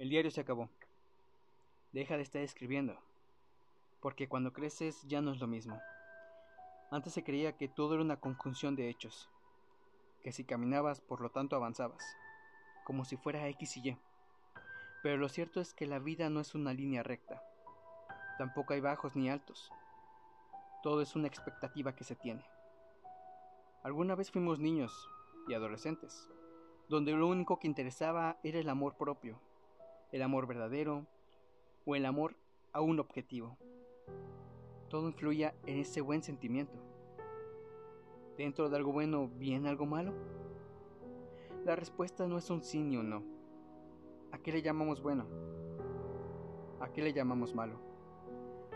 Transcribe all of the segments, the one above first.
El diario se acabó. Deja de estar escribiendo, porque cuando creces ya no es lo mismo. Antes se creía que todo era una conjunción de hechos, que si caminabas por lo tanto avanzabas, como si fuera X y Y. Pero lo cierto es que la vida no es una línea recta, tampoco hay bajos ni altos, todo es una expectativa que se tiene. Alguna vez fuimos niños y adolescentes, donde lo único que interesaba era el amor propio, el amor verdadero o el amor a un objetivo todo influya en ese buen sentimiento. ¿Dentro de algo bueno viene algo malo? La respuesta no es un sí ni un no. ¿A qué le llamamos bueno? ¿A qué le llamamos malo?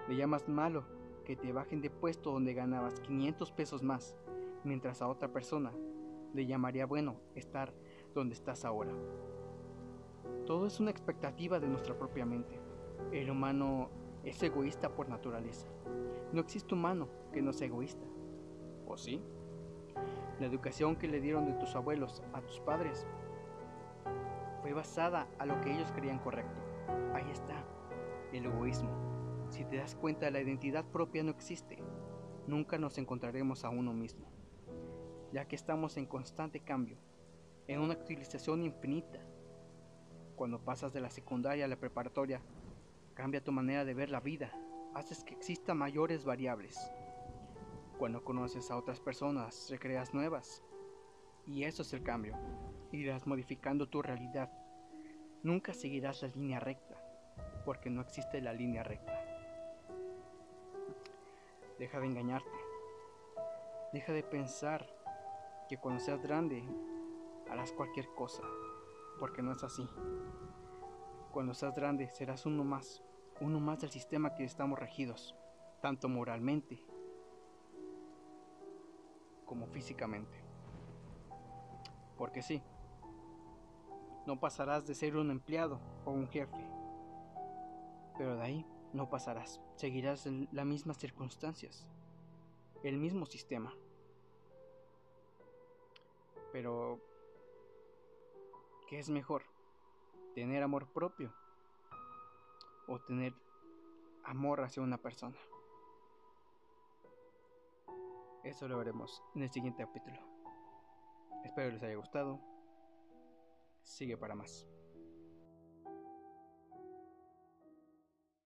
Le llamas malo que te bajen de puesto donde ganabas 500 pesos más, mientras a otra persona le llamaría bueno estar donde estás ahora. Todo es una expectativa de nuestra propia mente. El humano es egoísta por naturaleza. No existe humano que no sea egoísta. ¿O sí? La educación que le dieron de tus abuelos a tus padres fue basada a lo que ellos creían correcto. Ahí está, el egoísmo. Si te das cuenta, la identidad propia no existe. Nunca nos encontraremos a uno mismo, ya que estamos en constante cambio, en una utilización infinita. Cuando pasas de la secundaria a la preparatoria, cambia tu manera de ver la vida, haces que existan mayores variables. Cuando conoces a otras personas, recreas nuevas. Y eso es el cambio. Irás modificando tu realidad. Nunca seguirás la línea recta, porque no existe la línea recta. Deja de engañarte. Deja de pensar que cuando seas grande harás cualquier cosa, porque no es así. Cuando seas grande serás uno más, uno más del sistema que estamos regidos, tanto moralmente como físicamente. Porque sí, no pasarás de ser un empleado o un jefe, pero de ahí no pasarás, seguirás en las mismas circunstancias, el mismo sistema. Pero, ¿qué es mejor? ¿Tener amor propio o tener amor hacia una persona. Eso lo veremos en el siguiente capítulo. Espero les haya gustado. Sigue para más.